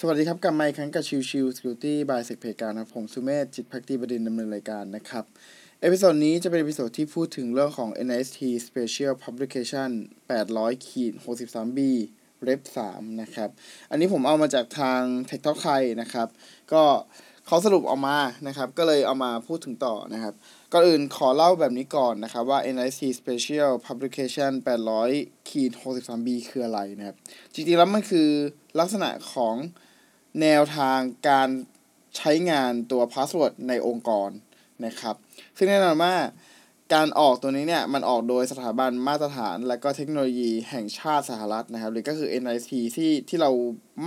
สวัสดีครับกลับมาอีกครั้งกับชิวชิว Security by s e c เพการครับผมสุเมธจิตภักดีบดินทร์ดำเนินรายการนะครับ episode นี้จะเป็น episode ที่พูดถึงเรื่องของ NIST Special Publication 800ขีด 63B Rep 3นะครับ อันนี้ผมเอามาจากทาง Tech Talk ไทยนะครับ ก็เขาสรุปออกมานะครับ ก็เลยเอามาพูดถึงต่อนะครับ ก่อนอื่นขอเล่าแบบนี้ก่อนนะครับว่า NIST Special Publication 800ขีด 63B คืออะไรนะครับ จริงๆแล้วมันคือลักษณะของ แนวทางการใช้งานตัว password ในองค์กรนะครับ ซึ่งแน่นอนว่าการออกตัวนี้เนี่ย มันออกโดยสถาบันมาตรฐาน และก็เทคโนโลยีแห่งชาติสหรัฐนะครับ หรือก็คือ NIST ที่ที่เรา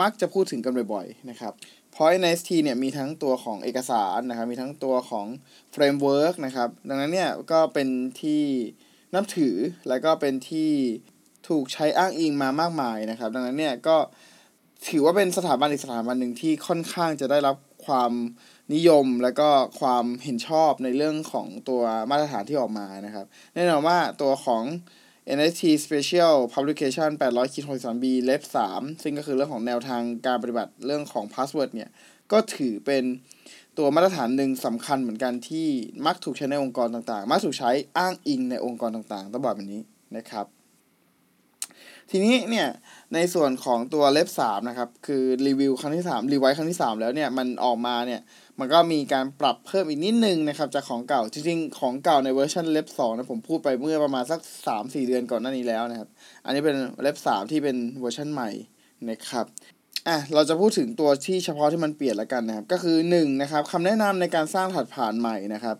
มักจะพูดถึงกันบ่อยๆนะครับ เพราะ NIST เนี่ยมีทั้งตัวของเอกสารนะครับ มีทั้งตัวของ framework นะครับ ดังนั้นเนี่ยก็เป็นที่นับถือและก็เป็นที่ถูกใช้อ้างอิงมามากมายนะครับ ดังนั้นเนี่ยก็ ถือว่าเป็นสถาบันอีกสถาบันหนึ่งที่ค่อนข้างจะได้รับความนิยมและก็ความเห็นชอบในเรื่องของตัวมาตรฐานที่ออกมานะครับ แน่นอนว่าตัวของ NST Special Publication 800คิด63 B Lab 3ซึ่งก็คือเรื่องของแนวทางการปฏิบัติเรื่องของ password เนี่ย ก็ถือเป็นตัวมาตรฐานหนึ่งสำคัญเหมือนกันที่มักถูกใช้ในองค์กรต่างๆ มักถูกใช้อ้างอิงในองค์กรต่างๆ ต้องบอกแบบนี้นะครับ ทีนี้เนี่ยในส่วนของตัว Rev สามนะครับคือรีวิวครั้งที่สามรีไวท์ครั้งที่สามแล้วเนี่ยมันออกมาเนี่ยมันก็มีการปรับเพิ่มอีกนิดนึงนะครับจากของเก่าจริงๆของเก่าใน version Rev สองนะผมพูดไปเมื่อประมาณสักสามสี่เดือนก่อนหน้านี้แล้วนะครับ อันนี้เป็น Rev สามที่เป็นเวอร์ชันใหม่นะครับอะเราจะพูดถึงตัวที่เฉพาะที่มันเปลี่ยนแล้วกันนะครับ ก็คือ1นนะครับคำแนะนำในการสร้างรหัสผ่านใหม่นะครับ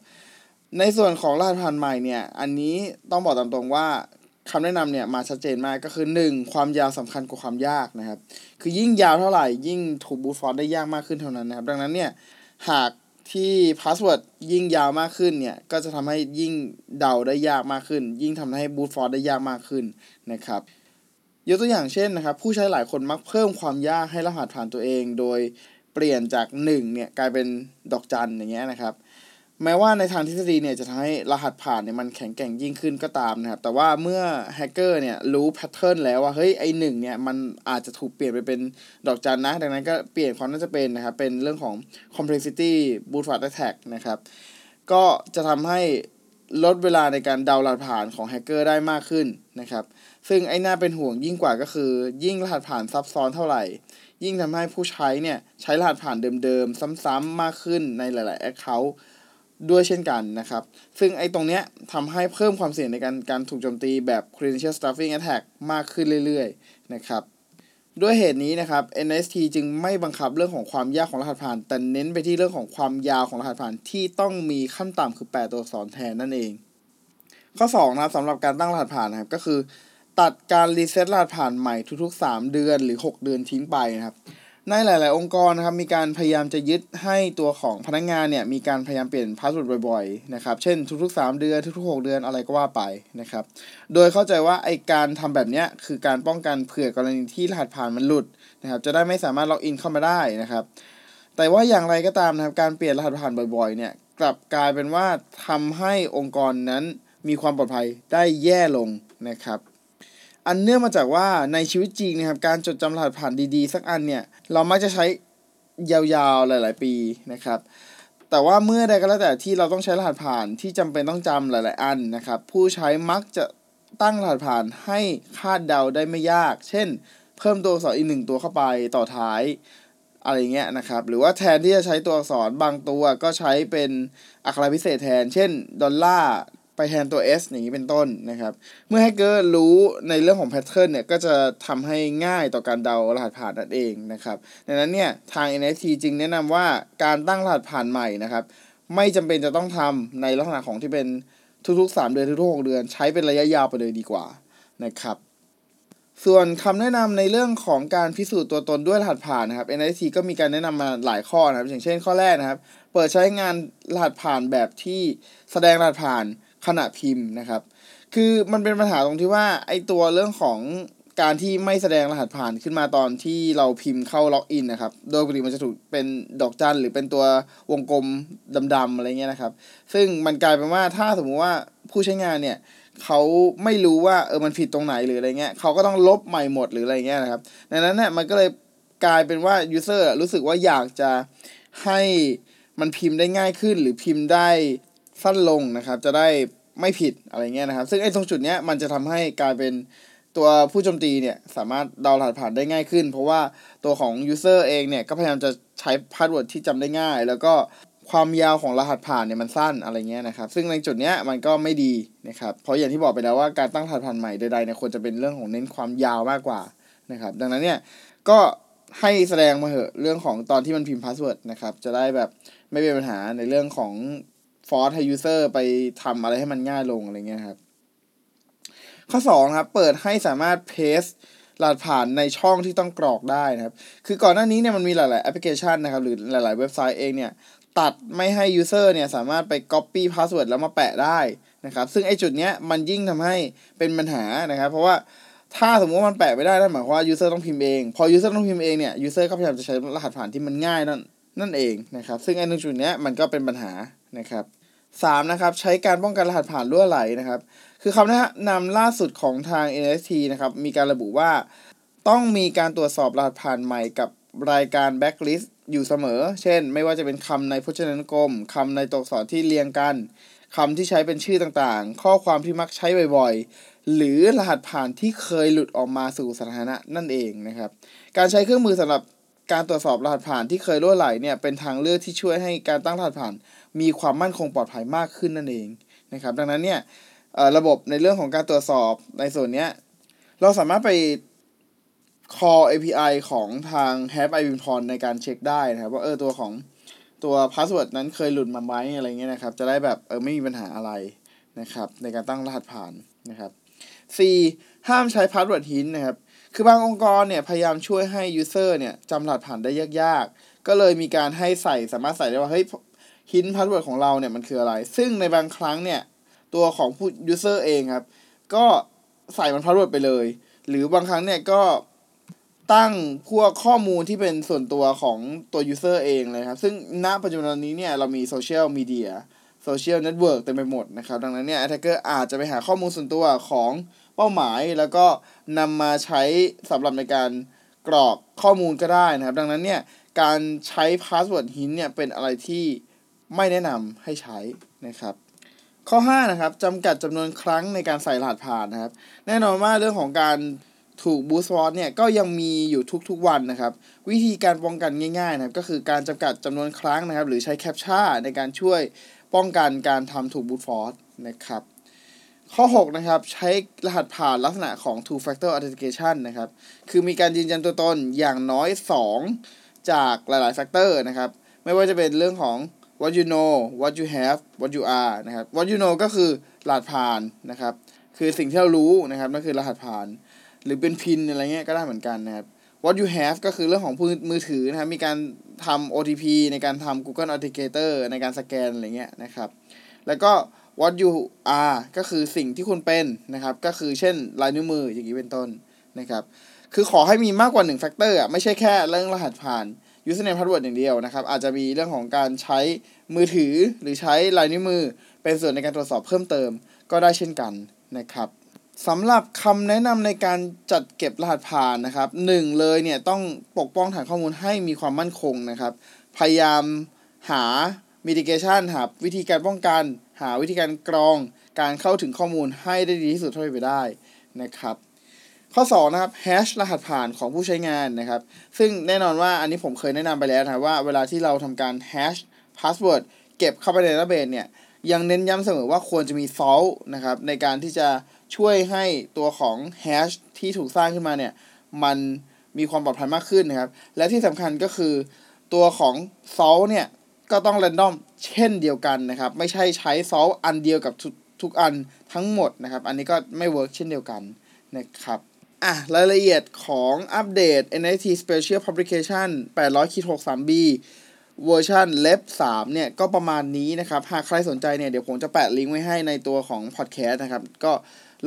ในส่วนของรหัสผ่านใหม่เนี่ย อันนี้ต้องบอกตามตรงว่า คำแนะนำเนี่ยมาชัดเจนมากก็คือ 1 ความยาวสำคัญกว่าความยากนะครับ คือยิ่งยาวเท่าไหร่ยิ่งถูก brute force ได้ยากมากขึ้นเท่านั้นนะครับ ดังนั้นเนี่ยหากที่ password ยิ่งยาวมากขึ้นเนี่ยก็จะทำให้ยิ่งเดาได้ยากมากขึ้น ยิ่งทำให้ brute force ได้ยากมากขึ้นนะครับยกตัวอย่างเช่นนะครับ ผู้ใช้หลายคนมักเพิ่มความยากให้รหัสผ่านตัวเอง โดยเปลี่ยนจาก1เนี่ยกลายเป็นดอกจันอย่างเงี้ยนะครับ แม้ว่าในทางทฤษฎีเนี่ยจะทำให้รหัสผ่านเนี่ยมันแข็งแกร่งยิ่งขึ้นก็ตามนะครับ แต่ว่าเมื่อแฮกเกอร์เนี่ยรู้ pattern แล้วว่าเฮ้ยไอหนึ่งเนี่ยมันอาจจะถูกเปลี่ยนไปเป็นดอกจันนะ ดังนั้นก็เปลี่ยนความน่าจะเป็นนะครับ เป็นเรื่องของ complexity brute force attack นะครับ ก็จะทำให้ลดเวลาในการเดารหัสผ่านของแฮกเกอร์ได้มากขึ้นนะครับ ซึ่งไอ้น่าเป็นห่วงยิ่งกว่าก็คือ ยิ่งรหัสผ่านซับซ้อนเท่าไหร่ ยิ่งทำให้ผู้ใช้เนี่ยใช้รหัสผ่านเดิมๆ ซ้ำๆมากขึ้นในหลายๆ Account ด้วยเช่นกันนะครับ ซึ่งไอ้ตรงเนี้ยทำให้เพิ่มความเสี่ยงในการการถูกโจมตีแบบ credential stuffing attack มากขึ้นเรื่อยๆนะครับด้วยเหตุนี้นะครับ NST จึงไม่บังคับเรื่องของความยากของรหัสผ่าน แต่เน้นไปที่เรื่องของความยาวของรหัสผ่านที่ต้องมีขั้นต่ำคือ 8 ตัวอักษรแทนนั่นเอง ข้อ2นะครับสำหรับการตั้งรหัสผ่านนะครับก็คือ ตัดการ reset รหัสผ่านใหม่ทุกๆ 3 เดือนหรือ 6 เดือนทิ้งไปนะครับ ในหลาย ๆ องค์กรนะครับมีการพยายามจะยึดให้ตัวของพนักงานเนี่ยมีการพยายามเปลี่ยน password บ่อย ๆ นะครับ เช่นทุก ๆ 3 เดือนทุก ๆ 6 เดือนอะไรก็ว่าไปนะครับ โดยเข้าใจว่าไอการทำแบบนี้คือการป้องกันเผื่อกรณีที่รหัสผ่านมันหลุดนะครับจะได้ไม่สามารถ login เข้ามาได้นะครับ แต่ว่าอย่างไรก็ตามนะครับการเปลี่ยนรหัสผ่านบ่อย ๆ เนี่ยกลับกลายเป็นว่าทำให้องค์กรนั้นมีความปลอดภัยได้แย่ลงนะครับ อันเนื่องมาจากว่าในชีวิตจริงนะครับการจดจำรหัสผ่านดีๆ สักอันเนี่ยเรามักจะใช้ยาวๆหลาย ๆ ปีนะครับ แต่ว่าเมื่อใดก็แล้วแต่ที่เราต้องใช้รหัสผ่านที่จำเป็นต้องจำหลาย ๆ อันนะครับ ผู้ใช้มักจะตั้งรหัสผ่านให้คาดเดาได้ไม่ยาก เช่น เพิ่มตัวอักษรอีกหนึ่งตัวเข้าไปต่อท้ายอะไรเงี้ยนะครับ หรือว่าแทนที่จะใช้ตัวอักษรบางตัวก็ใช้เป็นอักขระพิเศษแทน เช่นดอลลาร์ ไปแทนตัว s อย่างนี้เป็นต้นนะครับ เมื่อแฮกเกอร์รู้ในเรื่องของแพทเทิร์นเนี่ย ก็จะทำให้ง่ายต่อการเดารหัสผ่านนั่นเองนะครับ ดังนั้นเนี่ย ทาง NFT จึงแนะนำว่าการตั้งรหัสผ่านใหม่นะครับ ไม่จำเป็นจะต้องทำในลักษณะของที่เป็นทุกๆ 3 เดือนทุกๆ 6 เดือน ใช้เป็นระยะยาวไปเลยดีกว่านะครับส่วนคำแนะนำในเรื่องของการพิสูจน์ตัวตนด้วยรหัสผ่านนะครับ NFT ก็มีการแนะนำมาหลายข้อนะครับ อย่างเช่นข้อแรกนะครับ เปิดใช้งานรหัสผ่านแบบที่แสดงรหัสผ่าน ขณะพิมพ์นะครับ คือมันเป็นปัญหาตรงที่ว่าไอตัวเรื่องของการที่ไม่แสดงรหัสผ่านขึ้นมาตอนที่เราพิมพ์เข้าล็อกอินนะครับ โดยปกติมันจะถูกเป็นดอกจันหรือเป็นตัววงกลมดำๆอะไรเงี้ยนะครับ ซึ่งมันกลายเป็นว่าถ้าสมมุติว่าผู้ใช้งานเนี่ยเขาไม่รู้ว่าเออมันผิดตรงไหนหรืออะไรเงี้ยเขาก็ต้องลบใหม่หมดหรืออะไรเงี้ยนะครับดังนั้นเนี่ยมันก็เลยกลายเป็นว่า user รู้สึกว่าอยากจะให้มันพิมพ์ได้ง่ายขึ้นหรือพิมพ์ได้ สั้นลงนะครับ จะได้ไม่ผิดอะไรเงี้ยนะครับ ซึ่งไอ้ตรงจุดเนี้ยมันจะทำให้กลายเป็นตัวผู้โจมตีเนี่ยสามารถเดารหัสผ่านได้ง่ายขึ้น เพราะว่าตัวของ user เองเนี่ยก็พยายามจะใช้ password ที่จำได้ง่าย แล้วก็ความยาวของรหัสผ่านเนี่ยมันสั้นอะไรเงี้ยนะครับ ซึ่งในจุดเนี้ยมันก็ไม่ดีนะครับ เพราะอย่างที่บอกไปแล้วว่าการตั้งรหัสผ่านใหม่ใดๆเนี่ยควรจะเป็นเรื่องของเน้นความยาวมากกว่านะครับ ดังนั้นเนี่ยก็ให้แสดงมาเหอะเรื่องของตอนที่มันพิมพ์ password นะครับ จะได้แบบไม่เป็นปัญหาในเรื่องของ force ให้ user ไปทำอะไรให้มันง่ายลงอะไรเงี้ยครับ ข้อ2ครับ เปิดให้สามารถ paste รหัสผ่านในช่องที่ต้องกรอกได้นะครับ คือก่อนหน้านี้เนี่ยมันมีหลาย ๆ แอปพลิเคชันนะครับ หรือหลาย ๆ เว็บไซต์เองเนี่ยตัดไม่ให้ user เนี่ยสามารถไป copy password แล้วมาแปะได้นะครับ ซึ่งไอ้จุดเนี้ยมันยิ่งทำให้เป็นปัญหานะครับ เพราะว่าถ้าสมมติว่ามันแปะไม่ได้นั่นหมายความว่า user ต้องพิมพ์เอง พอ user ต้องพิมพ์เองเนี่ย user ก็พยายามจะใช้รหัสผ่านที่มันง่ายนั่นนั่นเองนะครับ ซึ่งไอ้ตรงจุดเนี้ยมันก็เป็นปัญหานะครับ สามนะครับ ใช้การป้องกันรหัสผ่านรั่วไหลนะครับ คือคำแนะนำล่าสุดของทาง NST นะครับ มีการระบุว่า ต้องมีการตรวจสอบรหัสผ่านใหม่กับรายการ backlist อยู่เสมอ เช่น ไม่ว่าจะเป็นคำในพจนานุกรมคำในตัวอักษรที่เรียงกันคำที่ใช้เป็นชื่อต่างๆ ข้อความที่มักใช้บ่อยๆ หรือรหัสผ่านที่เคยหลุดออกมาสู่สาธารณะนั่นเองนะครับ การใช้เครื่องมือสำหรับการตรวจสอบรหัสผ่านที่เคยรั่วไหลเนี่ยเป็นทางเลือกที่ช่วยให้การตั้งรหัสผ่าน มีความมั่นคงปลอดภัยมากขึ้นนั่นเองนะครับ ดังนั้นเนี่ยระบบในเรื่องของการตรวจสอบในส่วนนี้เราสามารถไป call API ของทาง Have i w i n p o n ในการเช็คได้นะครับ ว่าเออตัวของตัว password นั้นเคยหลุดมาไหมอะไรเงี้ยนะครับ จะได้แบบเออไม่มีปัญหาอะไรนะครับ ในการตั้งรหัสผ่านนะครับ C ห้ามใช้พาสเวิร์ดหินนะครับ คือบางองค์กรเนี่ยพยายามช่วยให้ user เนี่ยจำรหัสผ่านได้ยากๆ ก็เลยมีการให้ใส่สามารถใส่ได้ว่าเฮ้ย hint password ของเราเนี่ยมันคืออะไร ซึ่งในบางครั้งเนี่ย ตัวของผู้ user เองครับ ก็ใส่มัน password ไปเลย หรือบางครั้งเนี่ยก็ตั้งพวกข้อมูลที่เป็นส่วนตัวของตัว user เองเลยครับ ซึ่งณปัจจุบันนี้เนี่ยเรามีโซเชียลมีเดียโซเชียลเน็ตเวิร์กเต็มไปหมดนะครับ ดังนั้นเนี่ย attacker อาจจะไปหาข้อมูลส่วนตัวของเป้าหมาย แล้วก็นำมาใช้สำหรับในการกรอกข้อมูลก็ได้นะครับ ดังนั้นเนี่ย การใช้ password hint เนี่ย เป็นอะไรที่ ไม่แนะนำให้ใช้นะครับ ข้อ5นะครับจำกัดจำนวนครั้งในการใส่รหัสผ่านนะครับ แน่นอนว่าเรื่องของการถูก brute force เนี่ยก็ยังมีอยู่ทุกๆวันนะครับ วิธีการป้องกันง่ายๆนะครับก็คือการจำกัดจำนวนครั้งนะครับ หรือใช้ CAPTCHA ในการช่วยป้องกันการทำถูก brute force นะครับข้อ 6 นะครับ ใช้รหัสผ่านลักษณะของ two factor authentication นะครับ คือมีการยืนยันตัวตนอย่างน้อย 2 จากหลายๆ factor นะครับ ไม่ว่าจะเป็นเรื่องของ what you know what you have what you are นะครับ what you know ก็คือรหัสผ่านนะครับ คือสิ่งที่เรารู้นะครับนั่นคือรหัสผ่าน หรือเป็น PIN อะไรเงี้ยก็ได้เหมือนกันนะครับ what you have ก็คือเรื่องของมือถือนะครับ มีการทำ OTP ในการทำ Google Authenticator ในการสแกนอะไรเงี้ยนะครับ แล้วก็ what you are ก็คือสิ่งที่คุณเป็นนะครับ ก็คือเช่นลายนิ้วมืออย่างนี้เป็นต้นนะครับ คือขอให้มีมากกว่า1 factor อะ ไม่ใช่แค่เรื่องรหัสผ่าน username password อย่างเดียวนะครับ อาจจะมีเรื่องของการใช้มือถือหรือใช้ลายนิ้วมือ เป็นส่วนในการตรวจสอบเพิ่มเติม ก็ได้เช่นกันนะครับสำหรับคำแนะนำในการจัดเก็บรหัสผ่านนะครับหนึ่งเลยเนี่ยต้องปกป้องฐานข้อมูลให้มีความมั่นคงนะครับ พยายามหา mitigation หาวิธีการป้องกัน หาวิธีการกรอง การเข้าถึงข้อมูลให้ได้ดีที่สุดเท่าที่ไปได้นะครับ ข้อ2นะครับ hash รหัสผ่านของผู้ใช้งานนะครับ ซึ่งแน่นอนว่าอันนี้ผมเคยแนะนำไปแล้วนะว่าเวลาที่เราทำการ hash password เก็บเข้าไปใน database เนี่ย ยังเน้นย้ำเสมอว่าควรจะมี salt นะครับ ในการที่จะช่วยให้ตัวของ hash ที่ถูกสร้างขึ้นมาเนี่ย มันมีความปลอดภัยมากขึ้นนะครับ และที่สำคัญก็คือตัวของ salt เนี่ย ก็ต้อง random เช่นเดียวกันนะครับ ไม่ใช่ใช้ salt อันเดียวกับทุกทุกอันทั้งหมดนะครับ อันนี้ก็ไม่ work เช่นเดียวกันนะครับ อะรายละเอียดของอัปเดต NIST Special Publication 800-63B เวอร์ชัน Rev 3เนี่ย ก็ประมาณนี้นะครับ หากใครสนใจเนี่ย เดี๋ยวผมจะแปะลิงก์ไว้ให้ในตัวของพอดแคสต์นะครับ ก็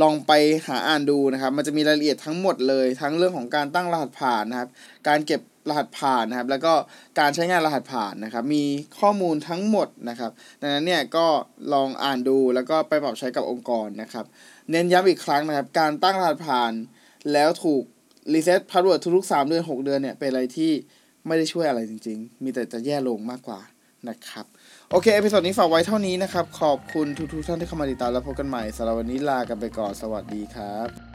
ลองไปหาอ่านดูนะครับ มันจะมีรายละเอียดทั้งหมดเลย ทั้งเรื่องของการตั้งรหัสผ่านนะครับ การเก็บรหัสผ่านนะครับ แล้วก็การใช้งานรหัสผ่านนะครับ มีข้อมูลทั้งหมดนะครับ ดังนั้นเนี่ยก็ลองอ่านดูแล้วก็ไปปรับใช้กับองค์กรนะครับ เน้นย้ำอีกครั้งนะครับ การตั้งรหัสผ่าน แล้วถูก reset password ทุกๆสามเดือนหกเดือนเนี่ย เป็นอะไรที่ไม่ได้ช่วยอะไรจริง ๆ มีแต่จะแย่ลงมากกว่านะครับ โอเค episode นี้ฝากไว้เท่านี้นะครับ ขอบคุณทุกๆท่านที่เข้ามาติดตามแล้วพบกันใหม่สำหรับวันนี้ลากันไปก่อน สวัสดีครับ